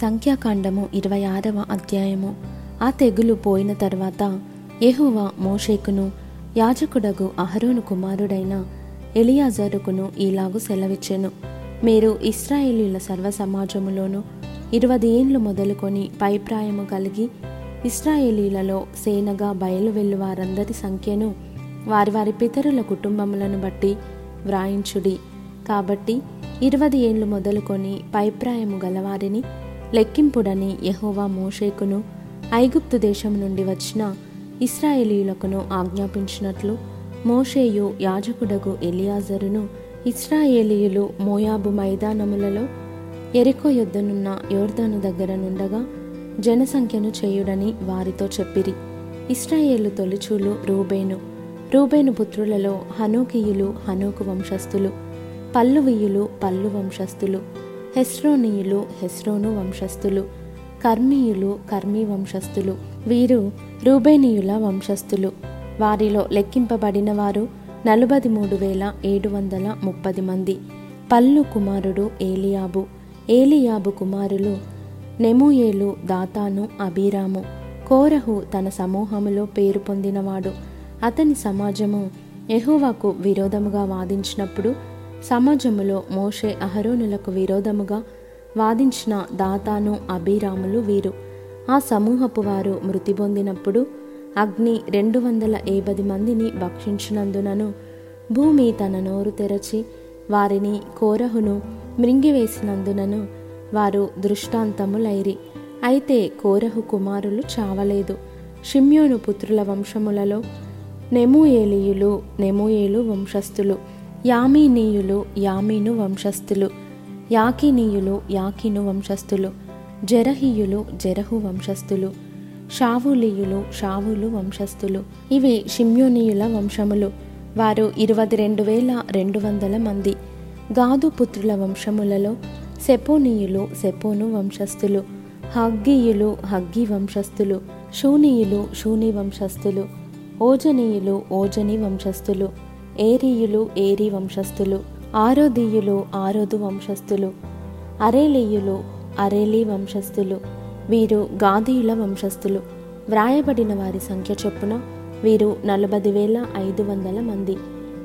సంఖ్యాకాండము ఇరవై ఆరవ అధ్యాయము. ఆ తెగులు పోయిన తర్వాత యెహోవా మోషేకును యాజకుడగు అహరోను కుమారుడైన ఎలియాజరుకును ఇలాగు సెలవిచ్చెను. మీరు ఇస్రాయేలీల సర్వ సమాజములోను ఇరవై ఏండ్లు మొదలుకొని పైప్రాయము కలిగి ఇస్రాయేలీలలో సేనగా బయలువెళ్ళు వారందరి సంఖ్యను వారి వారి పితరుల కుటుంబములను బట్టి వ్రాయించుడి. కాబట్టి ఇరవై ఏండ్లు మొదలుకొని పైప్రాయము గలవారిని లెక్కింపుడని యహోవా మోషేకును ఐగుప్తు దేశం నుండి వచ్చిన ఇస్రాయేలీయులకును ఆజ్ఞాపించినట్లు మోషేయు యాజకుడగు ఎలియాజరును ఇస్రాయేలీయులు మోయాబు మైదానములలో ఎరికో యొద్దనున్న యోర్దాను దగ్గర నుండగా జనసంఖ్యను చేయుడని వారితో చెప్పిరి. ఇస్రాయేలు తొలిచూలు రూబేను. రూబేను పుత్రులలో హనూకియులు హనూకు వంశస్థులు పల్లువీయులు పల్లు వంశస్థులు. హెస్రోనీయులు హెస్రోను వంశస్థులు కర్మీయులు కర్మీ వంశస్థులు వీరు రూబేనీయుల వంశస్థులు. వారిలో లెక్కింపబడిన వారు నలభై మూడు వేల ఏడు వందల ముప్పది మంది. పల్లు కుమారుడు ఏలియాబు. ఏలియాబు కుమారులు నెమూయేలు దాతాను అబీరాము. కోరహు తన సమూహములో పేరు పొందినవాడు. అతని సమాజము ఎహోవాకు విరోధముగా వాదించినప్పుడు సమాజములో మోషే అహరోనులకు విరోధముగా వాదించిన దాతాను అభిరాములు వీరు. ఆ సమూహపు వారు మృతి పొందినప్పుడు అగ్ని రెండు వందల ఏబది మందిని భక్షించినందునను భూమి తన నోరు తెరచి వారిని కోరహును మృంగివేసినందునను వారు దృష్టాంతములైరి. అయితే కోరహు కుమారులు చావలేదు. షిమ్యోను పుత్రుల వంశములలో నెమూయేలియులు నెమూయేలు వంశస్థులు. యామీనీయులు యామీను వంశస్థులు. యాకినీయులు యాకిను వంశస్థులు. జరహీయులు జరహు వంశస్థులు. షావులీయులు షావులు వంశస్థులు. ఇవి షిమ్యోనీయుల వంశములు. వారు ఇరవై రెండు వేల రెండు వందల మంది. గాదు పుత్రుల వంశములలో సెపోనీయులు సెపోను వంశస్థులు. హగ్గీయులు హగ్గీ వంశస్థులు. షూనీయులు షూని వంశస్థులు. ఓజనీయులు ఓజని వంశస్థులు. ఏరీయులు ఏరీ వంశస్థులు ఆరోదీయులు ఆరోదు వంశస్థులు అరేలీయులు అరేలీ వంశస్థులు వీరు గాదీయుల వంశస్థులు. వ్రాయబడిన వారి సంఖ్య చొప్పున వీరు నలభై వేల ఐదు వందల మంది.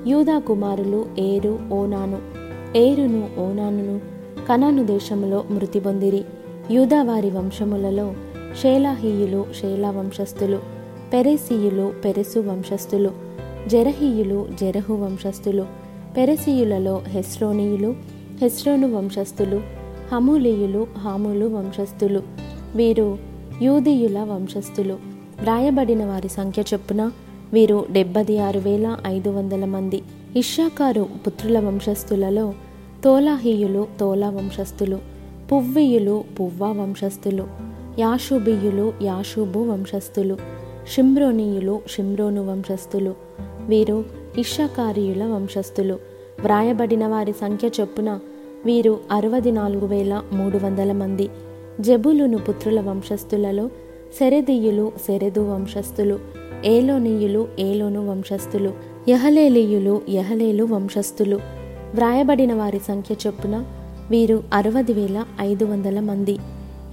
యూదా కుమారులు ఏరు ఓనాను. ఏరును ఓనానును. కనాను దేశములో మృతి పొందిరి. యూదా వారి వంశములలో షేలాహీయులు షేలా వంశస్థులు పెరెసీయులు పెరెసు వంశస్థులు జరహీయులు జరహు వంశస్థులు పెరసీయులలో హెస్రోనీయులు హెస్రోను వంశస్థులు హమూలీయులు హాములు వంశస్థులు. వీరు యూదీయుల వంశస్థులు. వ్రాయబడిన వారి సంఖ్య చొప్పున వీరు డెబ్బది ఆరు వేల ఐదు వందల మంది. ఇషాకారు పుత్రుల వంశస్థులలో తోలాహీయులు తోలా వంశస్థులు పువ్వీయులు పువ్వా వంశస్థులు యాషుబీయులు యాషూబు వంశస్థులు షిమ్రోనీయులు షిమ్రోను వంశస్థులు వీరు ఇషకారీయుల వంశస్థులు. వ్రాయబడిన వారి సంఖ్య చొప్పున వీరు అరవది నాలుగు వేల మూడు వందల మంది. జబులును పుత్రుల వంశస్థులలో సెరెదీయులు సెరెదు వంశస్థులు. ఏలోనీయులు ఏలోను వంశస్థులు. యహలేలీయులు యహలేలు వంశస్థులు. వ్రాయబడిన వారి సంఖ్య చొప్పున వీరు అరవై వేల ఐదు వందల మంది.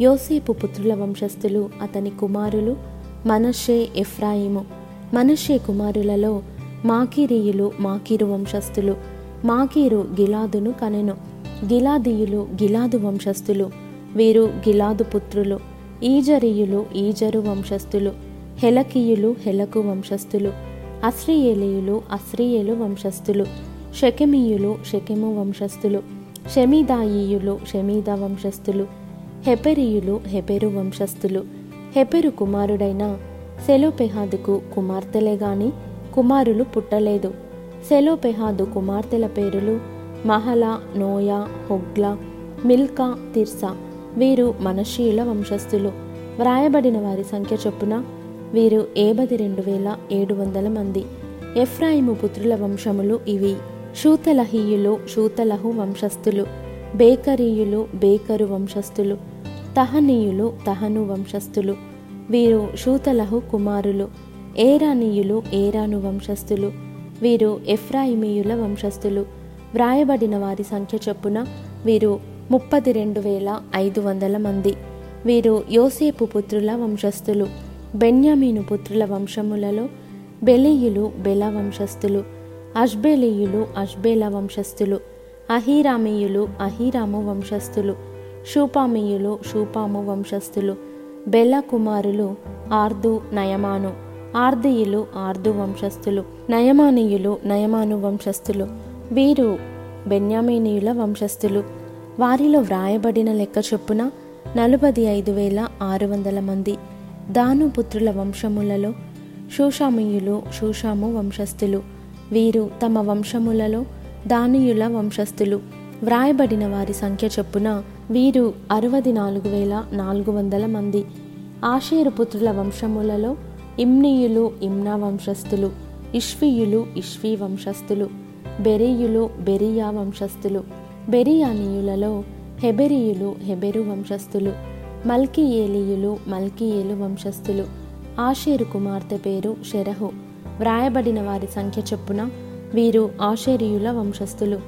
యోసేపు పుత్రుల వంశస్థులు అతని కుమారులు మనషే ఎఫ్రాయిము. మనషే కుమారులలో మాకీరీయులు మాకీరు వంశస్థులు. మాకీరు గిలాదును కనెను. గిలాదీయులు గిలాదు వంశస్థులు. వీరు గిలాదు పుత్రులు. ఈజరీయులు ఈజరు వంశస్థులు. హెలకీయులు హెలకు వంశస్థులు. అస్రియేలీయులు అస్రియేలు వంశస్థులు. షకెమీయులు షకెము వంశస్థులు. షమీదాయీయులు షమీద వంశస్థులు. హెపెరీయులు హెపెరు వంశస్థులు. హెపెరు కుమారుడైన సెలోపెహాదుకు కుమార్తెలే గాని కుమారులు పుట్టలేదు. సెలోపెహాదు కుమార్తెల పేరులు Mahlah Noah Hoglah Milcah Tirzah. వీరు మనషీయుల వంశస్థులు. వ్రాయబడిన వారి సంఖ్య చొప్పున వీరు ఏబది రెండు వేల ఏడు వందల మంది. ఎఫ్రాయిము పుత్రుల వంశములు ఇవి. షూతలహీయులు షూతలహు వంశస్థులు. బేకరీయులు బేకరు వంశస్థులు. తహనీయులు తహను వంశస్థులు. వీరు షూతలహు కుమారులు. ఏరానీయులు ఏరాను వంశస్థులు. వీరు ఎఫ్రాయిమీయుల వంశస్థులు. వ్రాయబడిన వారి సంఖ్య చొప్పున వీరు ముప్పది రెండు వేల ఐదు వందల మంది. వీరు యోసేపు పుత్రుల వంశస్థులు బెన్యామీను పుత్రుల వంశములలో బెలీయులు బెల వంశస్థులు అష్బేలీయులు అష్బేల వంశస్థులు అహీరామీయులు అహీరాము వంశస్థులు షూపామీయులు షూపాము వంశస్థులు బెల కుమారులు ఆర్దు నయమాను. ఆర్దీయులు ఆర్దు వంశస్థులు నయమానీయులు నయమాను వంశస్థులు వీరు బెన్యామీనీయుల వంశస్థులు. వారిలో వ్రాయబడిన లెక్క చొప్పున నలభై ఐదు వేల ఆరు వందల మంది. దాను పుత్రుల వంశములలో షూషామీయులు షూషాము వంశస్థులు. వీరు తమ వంశములలో దానియుల వంశస్థులు. వ్రాయబడిన వారి సంఖ్య చొప్పున వీరు అరవది నాలుగు వేల నాలుగు వందల మంది. ఆషేరు పుత్రుల వంశములలో ఇమ్నీయులు ఇమ్నా వంశస్థులు ఇష్వీయులు ఇష్వీ వంశస్థులు బెరీయులు బెరియా వంశస్థులు బెరియానీయులలో హెబెరియులు హెబెరు వంశస్థులు మల్కీయేలీయులు మల్కీయేలు వంశస్థులు. ఆషేరు కుమార్తె పేరు షెరహు. వ్రాయబడిన వారి సంఖ్య చొప్పున వీరు ఆషేరియుల వంశస్థులు.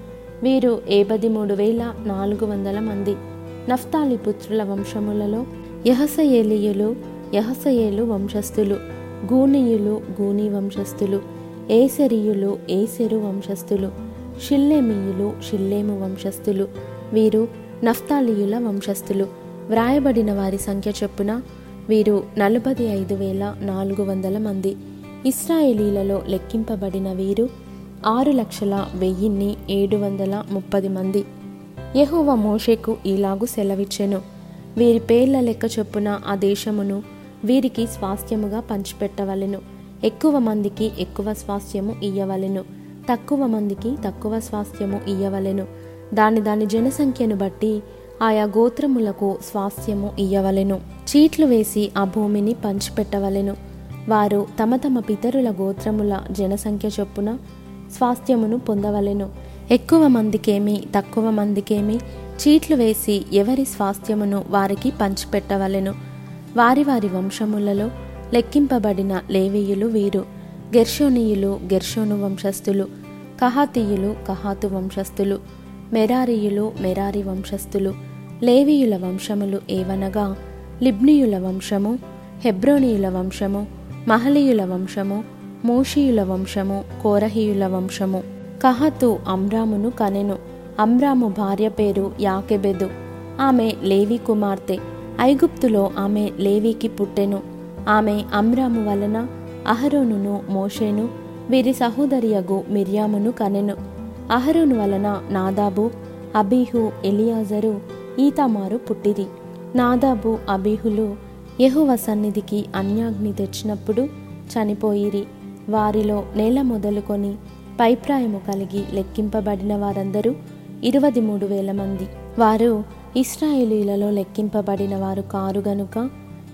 వీరు ఏబది మూడు వేల నాలుగు వందల మంది. నఫ్తాలి పుత్రుల వంశములలో యహసయేలియులు యహసయేలు వంశస్థులు. గూనీయులు గూనీ వంశస్థులు ఏసెరియులు ఏసెరు వంశస్థులు షిల్లేమీయులు షిల్లేము వంశస్థులు వీరు నఫ్తాలీయుల వంశస్థులు. వ్రాయబడిన వారి సంఖ్య చొప్పున వీరు నలభై ఐదు వేల నాలుగు వందల మంది. ఇస్రాయేలీలలో లెక్కింపబడిన వీరు ఆరు లక్షల వెయ్యిన్ని ఏడు వందల ముప్పది మంది. యహోవ మోషేకు ఈలాగు సెలవిచ్చెను. వీరి పేర్ల లెక్క చొప్పున ఆ దేశమును వీరికి స్వాస్థ్యముగా పంచిపెట్టవలెను. ఎక్కువ మందికి ఎక్కువ స్వాస్థ్యము ఇయ్యవలెను. తక్కువ మందికి తక్కువ స్వాస్థ్యము ఇయ్యవలెను. దాని దాని జనసంఖ్యను బట్టి ఆయా గోత్రములకు స్వాస్థ్యము ఇయ్యవలెను. చీట్లు వేసి ఆ భూమిని పంచిపెట్టవలెను. వారు తమ తమ పితరుల గోత్రముల జనసంఖ్య చొప్పున స్వాస్థ్యమును పొందవలెను. ఎక్కువ మందికేమి తక్కువ మందికేమి చీట్లు వేసి ఎవరి స్వాస్థ్యమును వారికి పంచిపెట్టవలెను. వారి వారి వంశములలో లెక్కింపబడిన లేవీయులు వీరు. గెర్షోనీయులు గెర్షోను వంశస్థులు. కహాతీయులు కహాతు వంశస్థులు. మెరారీయులు మెరారి వంశస్థులు. లేవీయుల వంశములు ఏవనగా లిబ్నియుల వంశము హెబ్రోనీయుల వంశము మహలీయుల వంశము మోషీయుల వంశము కోరహీయుల వంశము. కహతు అమ్రామును కనెను. అమ్రాము భార్య పేరు యాకెబెదు. ఆమె లేవి కుమార్తె. ఐగుప్తులో ఆమె లేవికి పుట్టెను. ఆమె అమ్రాము వలన అహరోనును మోషేను వీరి సహోదరియగు మిర్యామును కనెను. అహరోను వలన నాదాబు అబీహు ఎలియాజరు ఈతమారు పుట్టిరి. నాదాబు అబీహులు యహువ సన్నిధికి అన్యాగ్ని తెచ్చినప్పుడు చనిపోయిరి. వారిలో నేల మొదలుకొని పైప్రాయము కలిగి లెక్కింపబడిన వారందరూ ఇరవై మూడు వేల మంది. వారు ఇస్రాయేలీలలో లెక్కింపబడిన వారు కారు గనుక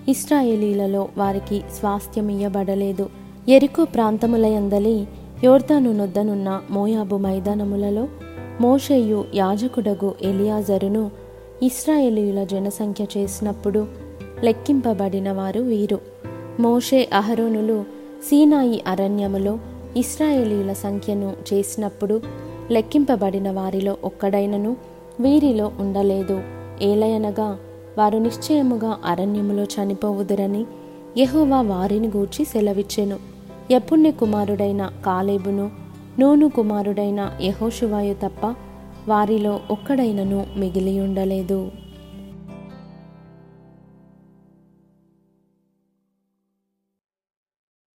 ఇస్రాయేలీలలో వారికి స్వాస్థ్యమియ్యబడలేదు ఎరుకో ప్రాంతములయందలి యోర్దాను నొద్దనున్న మోయాబు మైదానములలో మోషయ్యు యాజకుడగు ఎలియాజరును ఇస్రాయేలీల జనసంఖ్య చేసినప్పుడు లెక్కింపబడిన వారు వీరు. మోషే అహరోనులు సీనాయి అరణ్యములో ఇస్రాయేలీల సంఖ్యను చేసినప్పుడు లెక్కింపబడిన వారిలో ఒక్కడైనను వీరిలో ఉండలేదు. ఏలయనగా వారు నిశ్చయముగా అరణ్యములో చనిపోవుదురని యహోవా వారిని గూర్చి సెలవిచ్చెను. యపుణ్య కుమారుడైన కాలేబును నూను కుమారుడైన యహోషువాయు తప్ప వారిలో ఒక్కడైనను మిగిలి ఉండలేదు